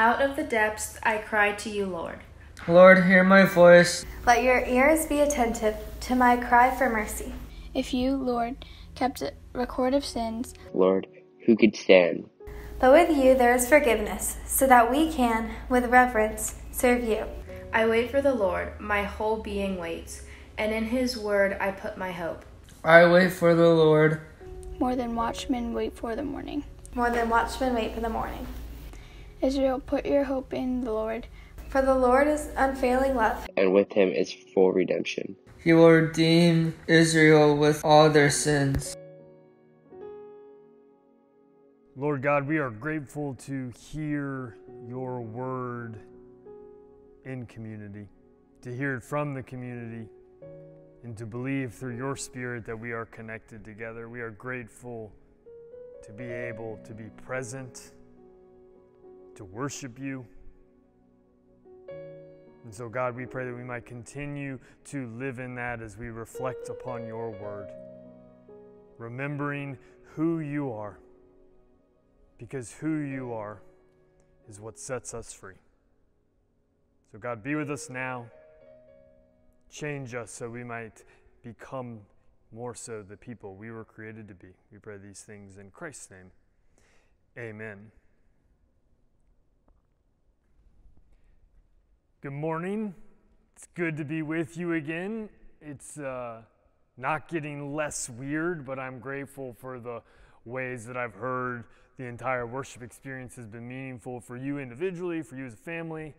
Out of the depths I cry to you, Lord. Lord, hear my voice. Let your ears be attentive to my cry for mercy. If you, Lord, kept a record of sins, Lord, who could stand? But with you there is forgiveness, so that we can, with reverence, serve you. I wait for the Lord, my whole being waits, and in his word I put my hope. I wait for the Lord. more than watchmen wait for the morning. More than watchmen wait for the morning. Israel, put your hope in the Lord. For the Lord is unfailing love. And with him is full redemption. He will redeem Israel with all their sins. Lord God, we are grateful to hear your word in community, to hear it from the community, and to believe through your spirit that we are connected together. We are grateful to be able to be present, to worship you. And so, God, we pray that we might continue to live in that as we reflect upon your word, remembering who you are because who you are is what sets us free. So, God, be with us now. Change us so we might become more so the people we were created to be. We pray these things in Christ's name. Amen. Good morning. It's good to be with you again. It's uh, not getting less weird, but I'm grateful for the ways that I've heard the entire worship experience has been meaningful for you individually, for you as a family.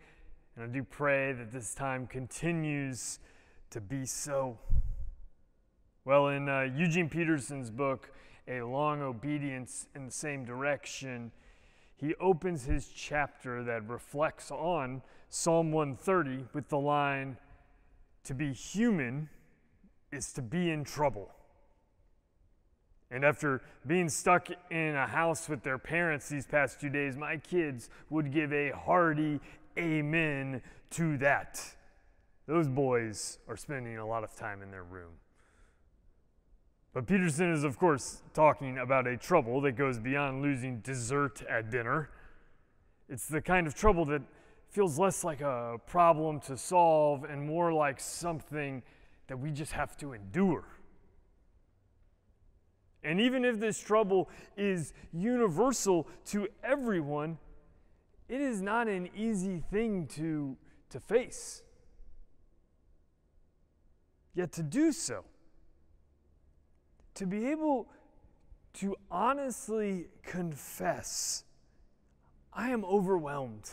And I do pray that this time continues to be so. Well, in uh, Eugene Peterson's book, A Long Obedience in the Same Direction, he opens his chapter that reflects on Psalm 130 with the line, To be human is to be in trouble. And after being stuck in a house with their parents these past two days, my kids would give a hearty amen to that. Those boys are spending a lot of time in their room. But Peterson is, of course, talking about a trouble that goes beyond losing dessert at dinner. It's the kind of trouble that feels less like a problem to solve and more like something that we just have to endure. And even if this trouble is universal to everyone, it is not an easy thing to, to face. Yet to do so, to be able to honestly confess, I am overwhelmed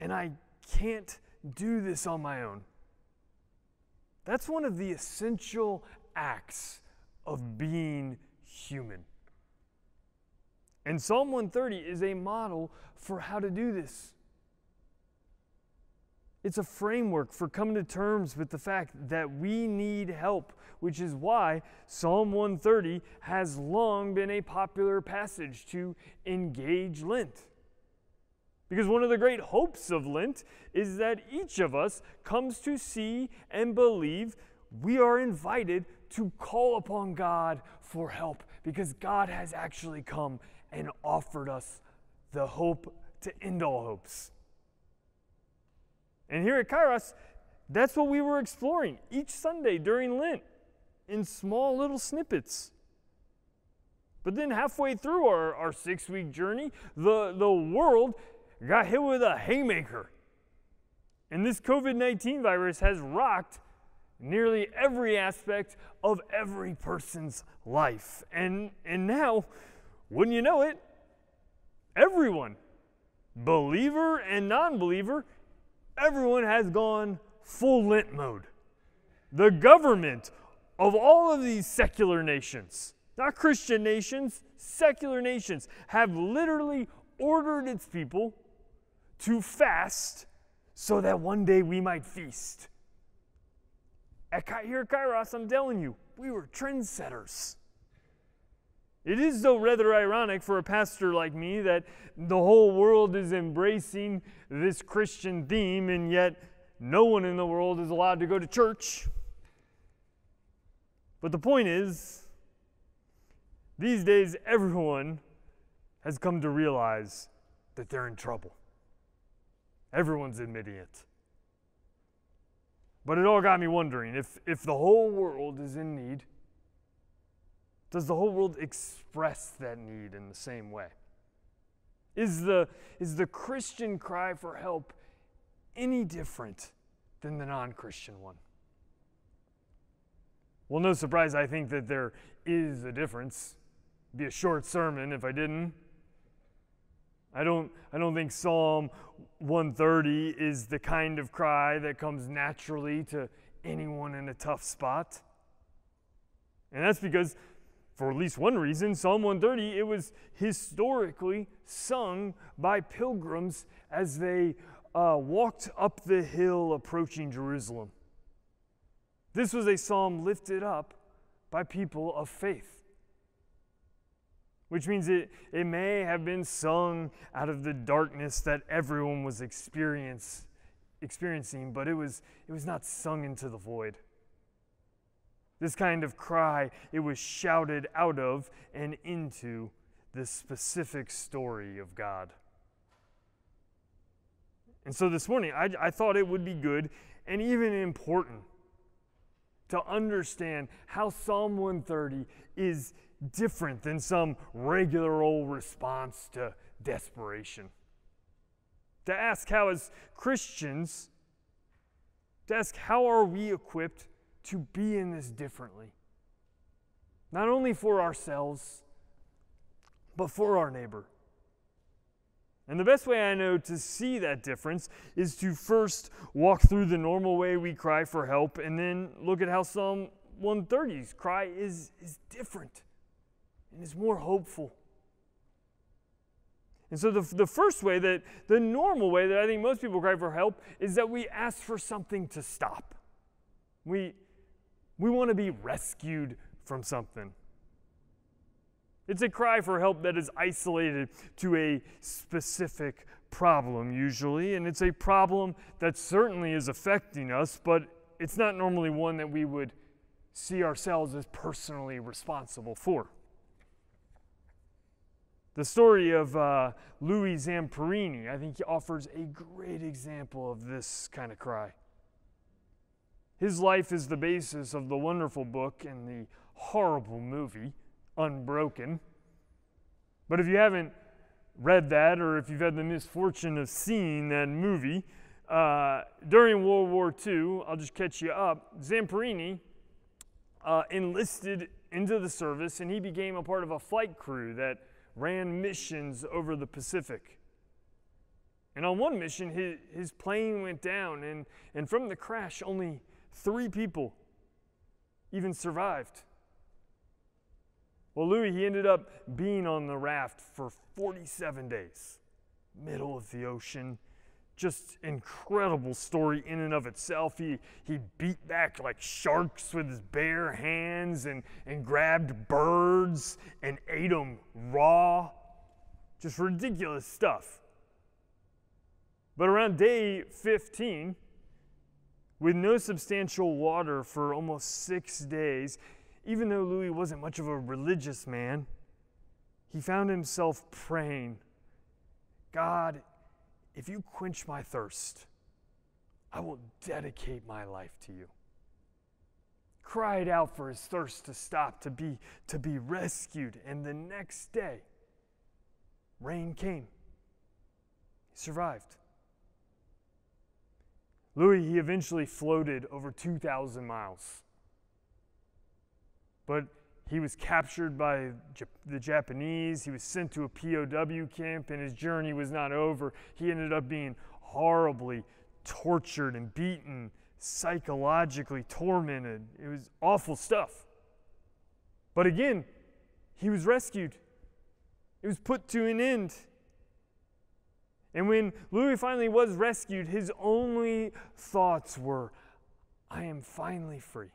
and I can't do this on my own. That's one of the essential acts of being human. And Psalm 130 is a model for how to do this. It's a framework for coming to terms with the fact that we need help, which is why Psalm 130 has long been a popular passage to engage Lent. Because one of the great hopes of Lent is that each of us comes to see and believe we are invited to call upon God for help because God has actually come and offered us the hope to end all hopes. And here at Kairos, that's what we were exploring each Sunday during Lent in small little snippets. But then halfway through our, our six week journey, the, the world got hit with a haymaker. And this COVID 19 virus has rocked nearly every aspect of every person's life. And, and now, wouldn't you know it, everyone, believer and non believer, everyone has gone full Lent mode. The government of all of these secular nations, not Christian nations, secular nations, have literally ordered its people to fast so that one day we might feast. At here at Kairos, I'm telling you, we were trendsetters. It is, though, rather ironic for a pastor like me that the whole world is embracing this Christian theme, and yet no one in the world is allowed to go to church. But the point is, these days, everyone has come to realize that they're in trouble. Everyone's admitting it. But it all got me wondering if, if the whole world is in need, does the whole world express that need in the same way? Is the, is the Christian cry for help any different than the non Christian one? Well, no surprise, I think that there is a difference. It'd be a short sermon if I didn't. I don't, I don't think Psalm 130 is the kind of cry that comes naturally to anyone in a tough spot. And that's because, for at least one reason, Psalm 130, it was historically sung by pilgrims as they uh, walked up the hill approaching Jerusalem. This was a psalm lifted up by people of faith which means it, it may have been sung out of the darkness that everyone was experience, experiencing, but it was, it was not sung into the void. This kind of cry, it was shouted out of and into the specific story of God. And so this morning, I, I thought it would be good and even important to understand how Psalm 130 is different than some regular old response to desperation. To ask how, as Christians, to ask how are we equipped to be in this differently? Not only for ourselves, but for our neighbor. And the best way I know to see that difference is to first walk through the normal way we cry for help and then look at how Psalm 130's cry is, is different and is more hopeful. And so, the, the first way that the normal way that I think most people cry for help is that we ask for something to stop. We, we want to be rescued from something. It's a cry for help that is isolated to a specific problem, usually, and it's a problem that certainly is affecting us, but it's not normally one that we would see ourselves as personally responsible for. The story of uh, Louis Zamperini, I think, offers a great example of this kind of cry. His life is the basis of the wonderful book and the horrible movie, Unbroken. But if you haven't read that, or if you've had the misfortune of seeing that movie, uh, during World War II, I'll just catch you up, Zamperini uh, enlisted into the service and he became a part of a flight crew that ran missions over the Pacific. And on one mission, his, his plane went down, and, and from the crash, only three people even survived. Well, Louis, he ended up being on the raft for 47 days, middle of the ocean just incredible story in and of itself. He, he beat back like sharks with his bare hands and, and grabbed birds and ate them raw. Just ridiculous stuff. But around day 15, with no substantial water for almost six days, even though Louis wasn't much of a religious man, he found himself praying, God, if you quench my thirst, I will dedicate my life to you. Cried out for his thirst to stop, to be, to be rescued. And the next day, rain came. He survived. Louis, he eventually floated over 2,000 miles. But he was captured by the Japanese. He was sent to a POW camp, and his journey was not over. He ended up being horribly tortured and beaten, psychologically tormented. It was awful stuff. But again, he was rescued, it was put to an end. And when Louis finally was rescued, his only thoughts were, I am finally free.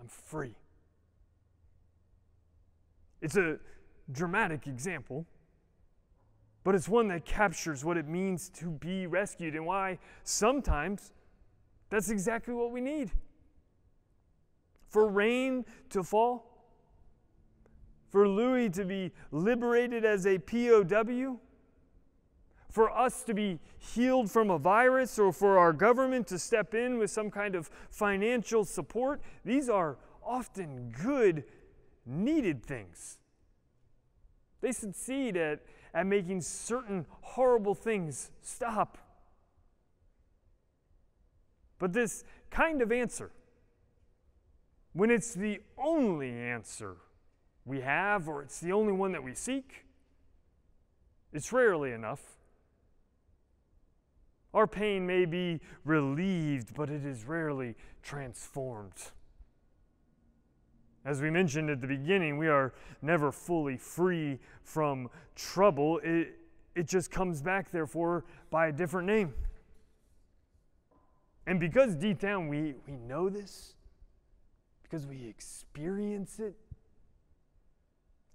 I'm free. It's a dramatic example, but it's one that captures what it means to be rescued and why sometimes that's exactly what we need. For rain to fall, for Louis to be liberated as a POW, for us to be healed from a virus or for our government to step in with some kind of financial support. These are often good, needed things. They succeed at, at making certain horrible things stop. But this kind of answer, when it's the only answer we have or it's the only one that we seek, it's rarely enough. Our pain may be relieved, but it is rarely transformed. As we mentioned at the beginning, we are never fully free from trouble. It, it just comes back, therefore, by a different name. And because deep down we, we know this, because we experience it,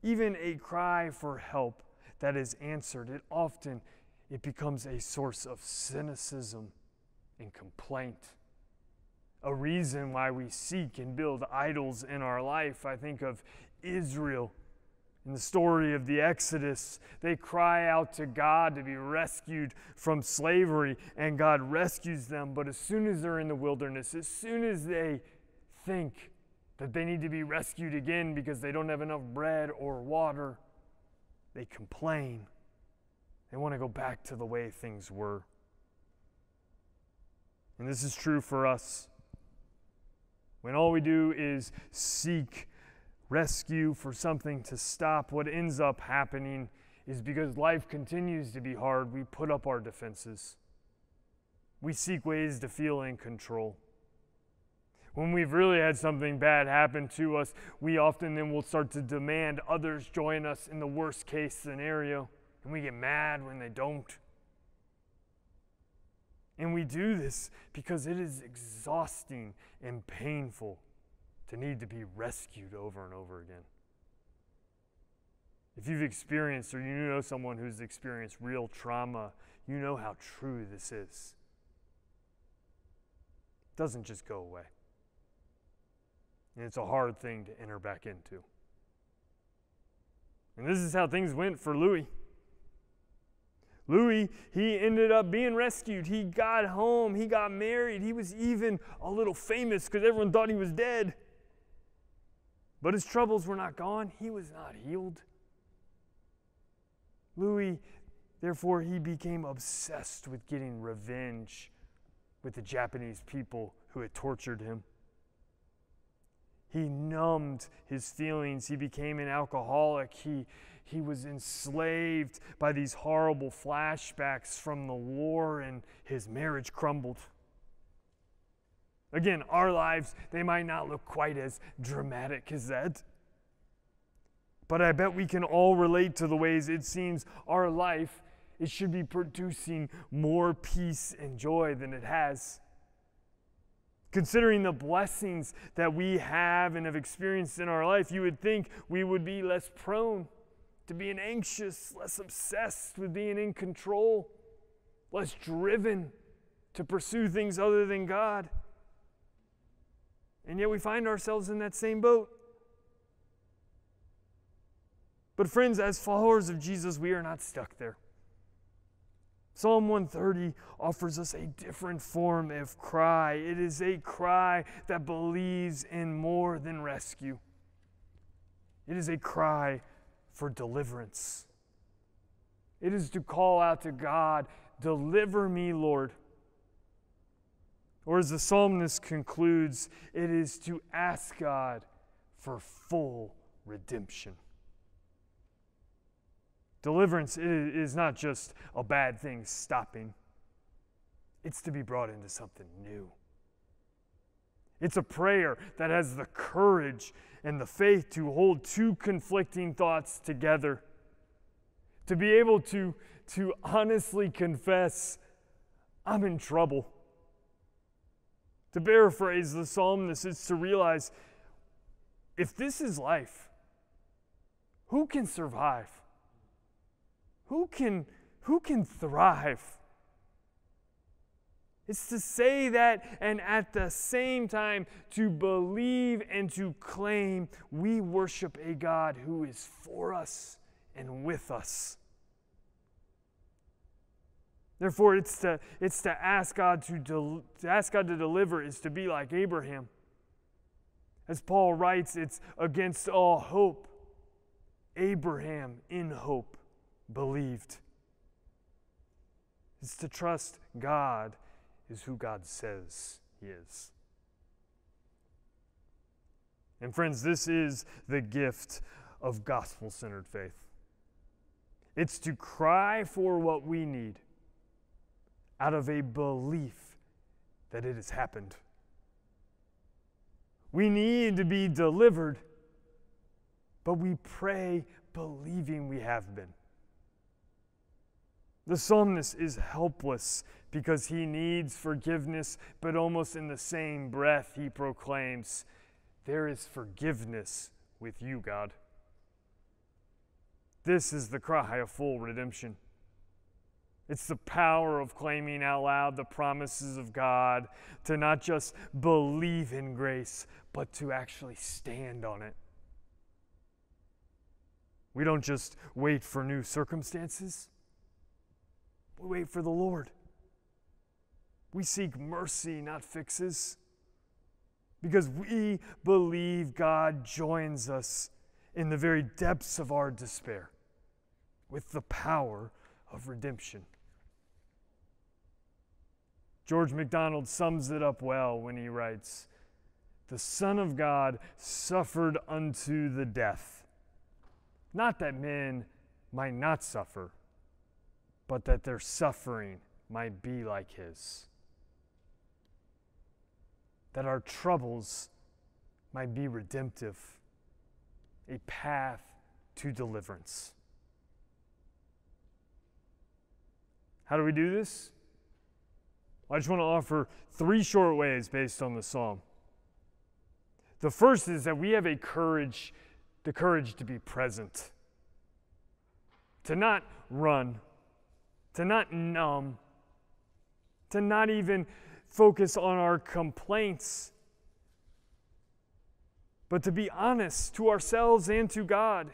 even a cry for help that is answered, it often it becomes a source of cynicism and complaint. A reason why we seek and build idols in our life. I think of Israel in the story of the Exodus. They cry out to God to be rescued from slavery, and God rescues them. But as soon as they're in the wilderness, as soon as they think that they need to be rescued again because they don't have enough bread or water, they complain. They want to go back to the way things were. And this is true for us. When all we do is seek rescue for something to stop, what ends up happening is because life continues to be hard, we put up our defenses. We seek ways to feel in control. When we've really had something bad happen to us, we often then will start to demand others join us in the worst case scenario, and we get mad when they don't. And we do this because it is exhausting and painful to need to be rescued over and over again. If you've experienced or you know someone who's experienced real trauma, you know how true this is. It doesn't just go away. And it's a hard thing to enter back into. And this is how things went for Louis. Louis, he ended up being rescued. He got home. He got married. He was even a little famous because everyone thought he was dead. But his troubles were not gone. He was not healed. Louis, therefore, he became obsessed with getting revenge with the Japanese people who had tortured him. He numbed his feelings. He became an alcoholic. He, he was enslaved by these horrible flashbacks from the war, and his marriage crumbled. Again, our lives, they might not look quite as dramatic as that. But I bet we can all relate to the ways it seems our life it should be producing more peace and joy than it has. Considering the blessings that we have and have experienced in our life, you would think we would be less prone to being anxious, less obsessed with being in control, less driven to pursue things other than God. And yet we find ourselves in that same boat. But, friends, as followers of Jesus, we are not stuck there. Psalm 130 offers us a different form of cry. It is a cry that believes in more than rescue, it is a cry for deliverance. It is to call out to God, Deliver me, Lord. Or as the psalmist concludes, it is to ask God for full redemption. Deliverance is not just a bad thing stopping, it's to be brought into something new. It's a prayer that has the courage and the faith to hold two conflicting thoughts together. To be able to, to honestly confess, I'm in trouble. To paraphrase the psalmist, is to realize if this is life, who can survive? Who can, who can thrive? It's to say that and at the same time to believe and to claim we worship a God who is for us and with us. Therefore, it's to, it's to ask God to, del- to ask God to deliver is to be like Abraham. As Paul writes, it's against all hope. Abraham, in hope, believed. It's to trust God is who God says He is. And, friends, this is the gift of gospel centered faith. It's to cry for what we need out of a belief that it has happened. We need to be delivered, but we pray believing we have been. The psalmist is helpless because he needs forgiveness, but almost in the same breath, he proclaims, There is forgiveness with you, God. This is the cry of full redemption. It's the power of claiming out loud the promises of God, to not just believe in grace, but to actually stand on it. We don't just wait for new circumstances, we wait for the Lord. We seek mercy, not fixes, because we believe God joins us in the very depths of our despair with the power of redemption. George MacDonald sums it up well when he writes The Son of God suffered unto the death, not that men might not suffer, but that their suffering might be like his. That our troubles might be redemptive, a path to deliverance. How do we do this? I just want to offer three short ways based on the psalm. The first is that we have a courage, the courage to be present, to not run, to not numb, to not even focus on our complaints, but to be honest to ourselves and to God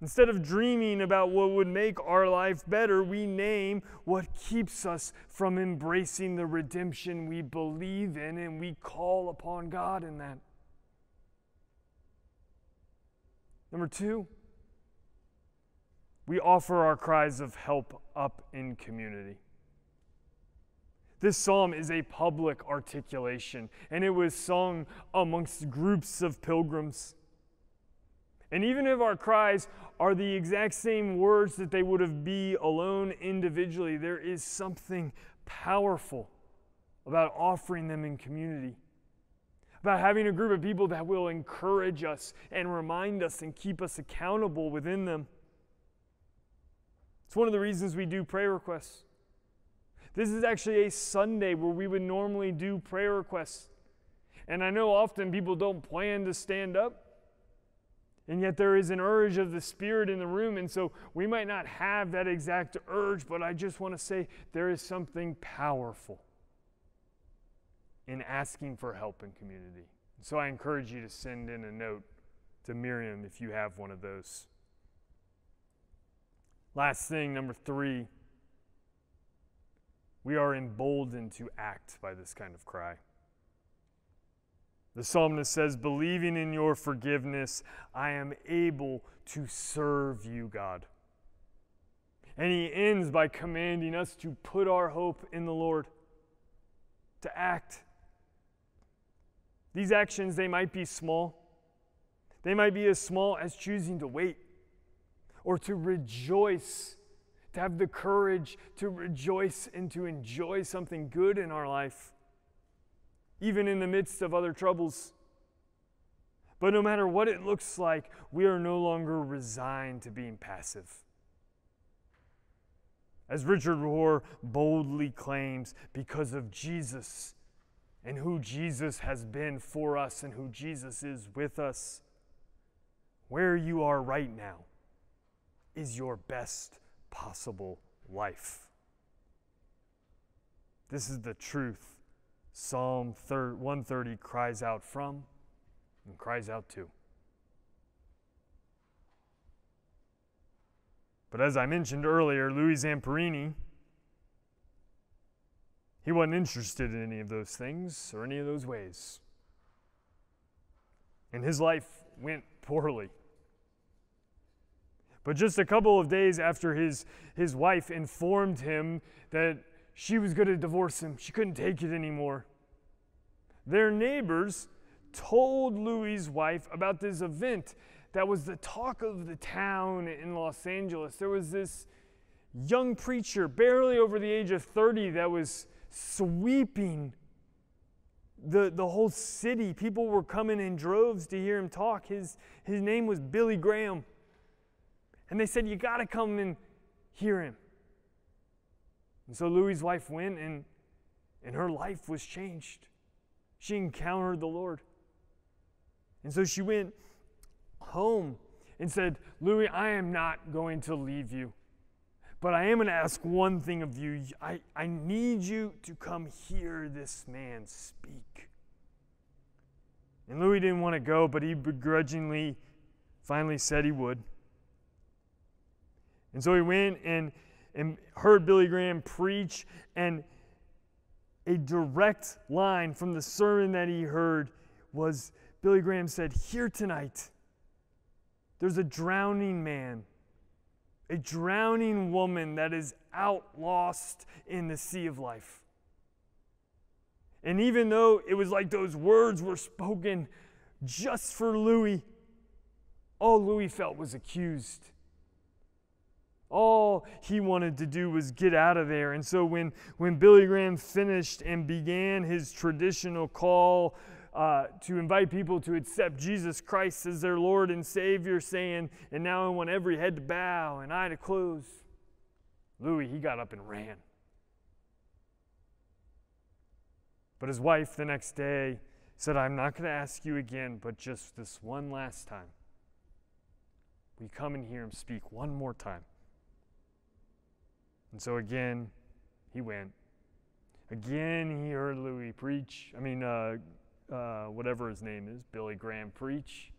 Instead of dreaming about what would make our life better, we name what keeps us from embracing the redemption we believe in, and we call upon God in that. Number two, we offer our cries of help up in community. This psalm is a public articulation, and it was sung amongst groups of pilgrims. And even if our cries are the exact same words that they would have be alone individually, there is something powerful about offering them in community. About having a group of people that will encourage us and remind us and keep us accountable within them. It's one of the reasons we do prayer requests. This is actually a Sunday where we would normally do prayer requests. And I know often people don't plan to stand up. And yet there is an urge of the Spirit in the room. And so we might not have that exact urge, but I just want to say there is something powerful in asking for help in community. So I encourage you to send in a note to Miriam if you have one of those. Last thing, number three, we are emboldened to act by this kind of cry. The psalmist says, Believing in your forgiveness, I am able to serve you, God. And he ends by commanding us to put our hope in the Lord, to act. These actions, they might be small. They might be as small as choosing to wait or to rejoice, to have the courage to rejoice and to enjoy something good in our life even in the midst of other troubles. But no matter what it looks like, we are no longer resigned to being passive. As Richard Rohr boldly claims, because of Jesus and who Jesus has been for us and who Jesus is with us, where you are right now is your best possible life. This is the truth Psalm 130 cries out from and cries out to. But as I mentioned earlier, Louis Zamperini, He wasn't interested in any of those things or any of those ways. And his life went poorly. But just a couple of days after his, his wife informed him that she was going to divorce him, she couldn't take it anymore, their neighbors told Louis's wife about this event that was the talk of the town in Los Angeles. There was this young preacher, barely over the age of 30, that was sweeping the, the whole city. People were coming in droves to hear him talk. His, his name was Billy Graham. And they said, You got to come and hear him. And so Louis's wife went, and, and her life was changed. She encountered the Lord. And so she went home and said, Louis, I am not going to leave you. But I am going to ask one thing of you. I, I need you to come hear this man speak. And Louis didn't want to go, but he begrudgingly finally said he would. And so he went and, and heard Billy Graham preach, and a direct line from the sermon that he heard was Billy Graham said, Here tonight, there's a drowning man, a drowning woman that is out lost in the sea of life. And even though it was like those words were spoken just for Louis, all Louis felt was accused. All he wanted to do was get out of there. And so when, when Billy Graham finished and began his traditional call uh, to invite people to accept Jesus Christ as their Lord and Savior, saying, And now I want every head to bow and eye to close, Louis, he got up and ran. But his wife the next day said, I'm not going to ask you again, but just this one last time. We come and hear him speak one more time. And so again, he went. Again, he heard Louis preach. I mean, uh, uh, whatever his name is, Billy Graham preach.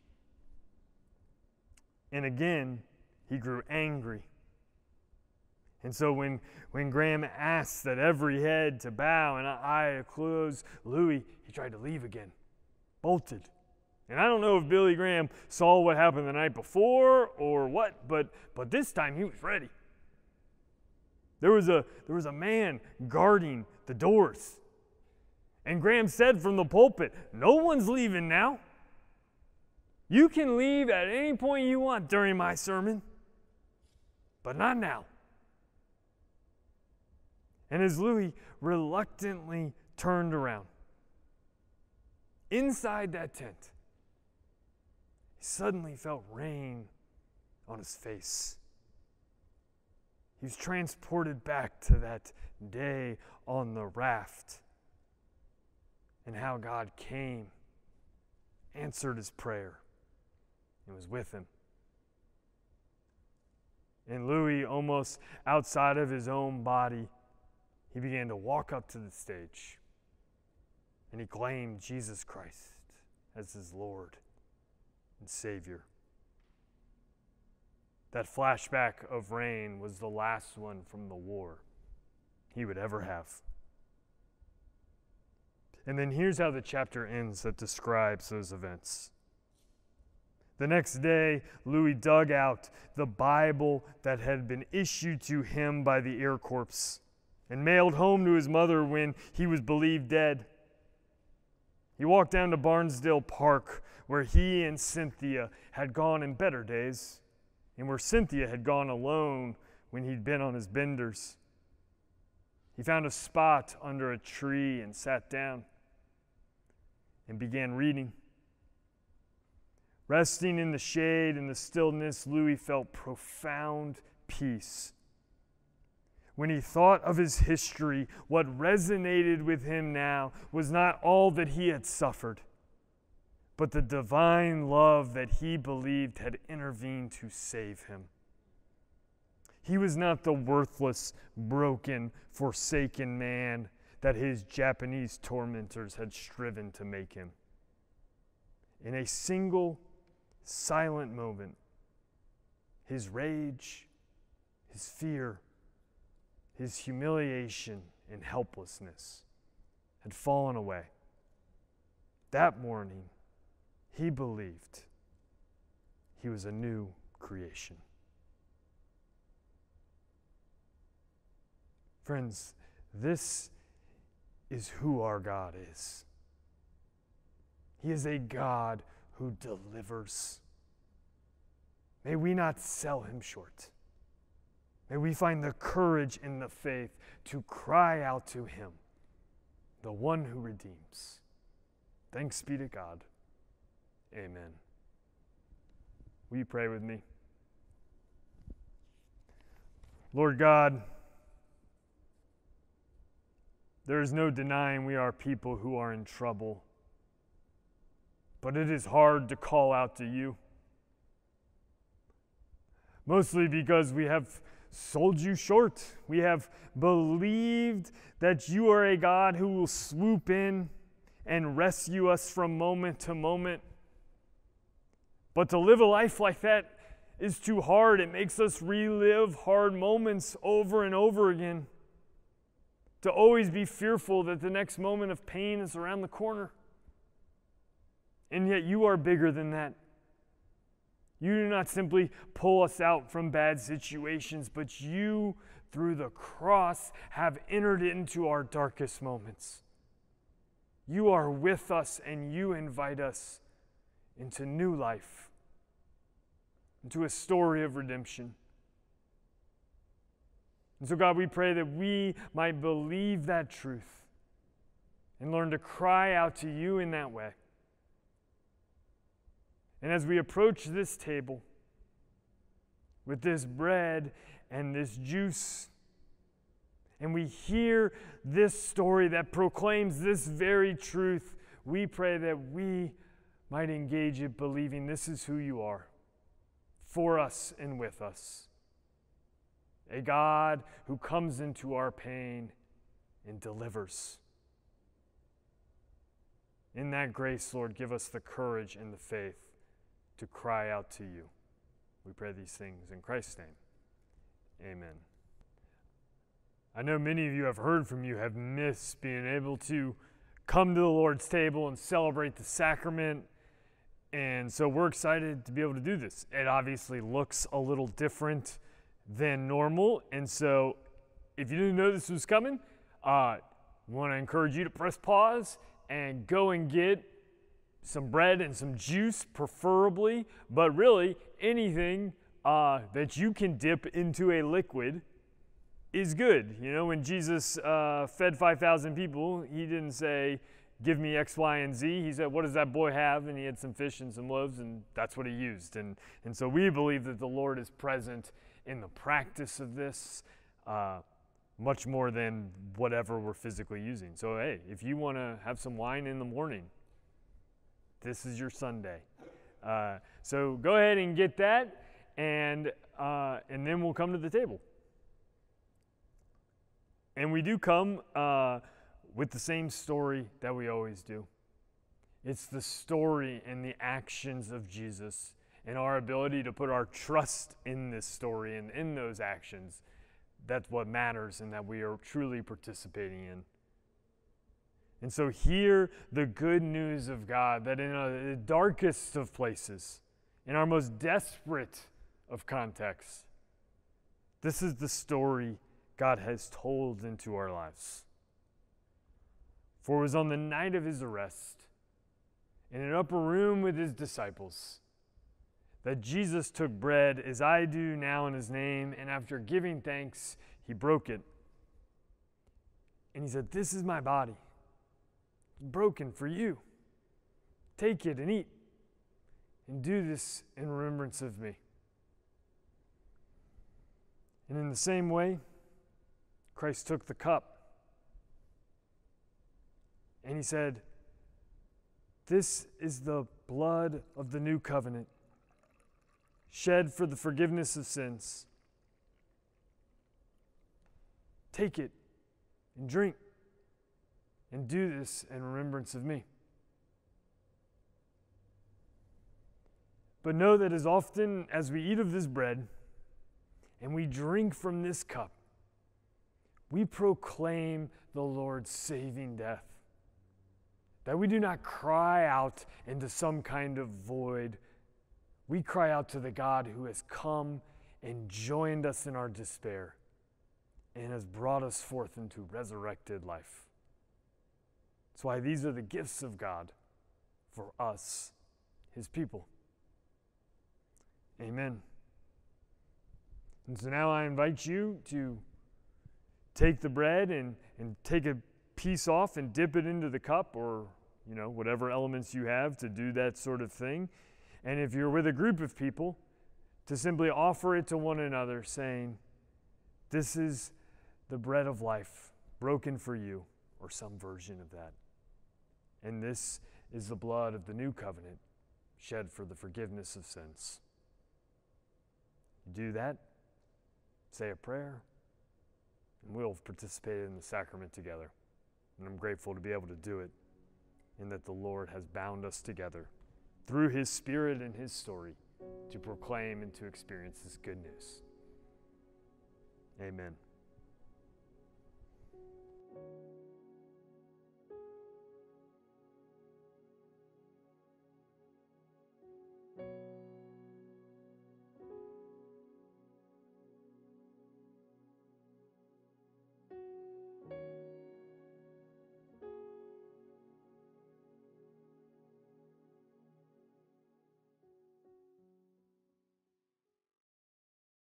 And again, he grew angry. And so when, when Graham asked that every head to bow and eye to close, Louis, he tried to leave again, bolted. And I don't know if Billy Graham saw what happened the night before or what, but, but this time he was ready. There was a, there was a man guarding the doors. And Graham said from the pulpit, No one's leaving now. You can leave at any point you want during my sermon, but not now. And as Louis reluctantly turned around, inside that tent, he suddenly felt rain on his face. He was transported back to that day on the raft and how God came, answered his prayer, and was with him. And Louis, almost outside of his own body, he began to walk up to the stage and he claimed Jesus Christ as his Lord and Savior. That flashback of rain was the last one from the war he would ever have. And then here's how the chapter ends that describes those events. The next day, Louis dug out the Bible that had been issued to him by the Air Corps and mailed home to his mother when he was believed dead. He walked down to Barnsdall Park, where he and Cynthia had gone in better days and where Cynthia had gone alone when he'd been on his benders. He found a spot under a tree and sat down and began reading. Resting in the shade and the stillness, Louis felt profound peace. When he thought of his history, what resonated with him now was not all that he had suffered but the divine love that he believed had intervened to save him. He was not the worthless, broken, forsaken man that his Japanese tormentors had striven to make him. In a single, silent moment, his rage, his fear, his humiliation, and helplessness had fallen away. That morning, he believed he was a new creation. Friends, this is who our God is. He is a God who delivers. May we not sell him short. May we find the courage in the faith to cry out to him, the one who redeems. Thanks be to God. Amen. Will you pray with me? Lord God, there is no denying we are people who are in trouble, but it is hard to call out to you. Mostly because we have sold you short. We have believed that you are a God who will swoop in and rescue us from moment to moment. But to live a life like that is too hard. It makes us relive hard moments over and over again. To always be fearful that the next moment of pain is around the corner. And yet you are bigger than that. You do not simply pull us out from bad situations, but you, through the cross, have entered into our darkest moments. You are with us and you invite us into new life, into a story of redemption. And so, God, we pray that we might believe that truth and learn to cry out to you in that way. And as we approach this table with this bread and this juice, and we hear this story that proclaims this very truth, we pray that we might engage it believing this is who you are for us and with us. A God who comes into our pain and delivers. In that grace, Lord, give us the courage and the faith to cry out to you. We pray these things in Christ's name. Amen. I know many of you have heard from you have missed being able to come to the Lord's table and celebrate the sacrament. And so we're excited to be able to do this. It obviously looks a little different than normal. And so if you didn't know this was coming, I uh, want to encourage you to press pause and go and get some bread and some juice, preferably, but really anything uh, that you can dip into a liquid is good. You know, when Jesus uh, fed 5,000 people, he didn't say, Give me X, Y, and Z. He said, What does that boy have? And he had some fish and some loaves, and that's what he used. And, and so we believe that the Lord is present in the practice of this. Uh, much more than whatever we're physically using. So, hey, if you want to have some wine in the morning, this is your Sunday. Uh, so go ahead and get that, and, uh, and then we'll come to the table. And we do come uh, with the same story that we always do. It's the story and the actions of Jesus and our ability to put our trust in this story and in those actions. That's what matters and that we are truly participating in. And so, hear the good news of God that in uh, the darkest of places, in our most desperate of contexts, this is the story God has told into our lives. For it was on the night of his arrest, in an upper room with his disciples, that Jesus took bread as I do now in his name, and after giving thanks, he broke it. And he said, This is my body broken for you. Take it and eat, and do this in remembrance of me. And in the same way, Christ took the cup and he said, This is the blood of the new covenant, shed for the forgiveness of sins. Take it and drink and do this in remembrance of me. But know that as often as we eat of this bread and we drink from this cup, we proclaim the Lord's saving death. That we do not cry out into some kind of void. We cry out to the God who has come and joined us in our despair and has brought us forth into resurrected life. That's why these are the gifts of God for us, his people. Amen. And so now I invite you to take the bread and, and take a piece off and dip it into the cup or, you know, whatever elements you have to do that sort of thing. And if you're with a group of people, to simply offer it to one another, saying, This is the bread of life broken for you, or some version of that. And this is the blood of the new covenant shed for the forgiveness of sins. Do that, say a prayer, and we'll participate in the sacrament together. And I'm grateful to be able to do it, and that the Lord has bound us together through His Spirit and His story to proclaim and to experience this good news. Amen.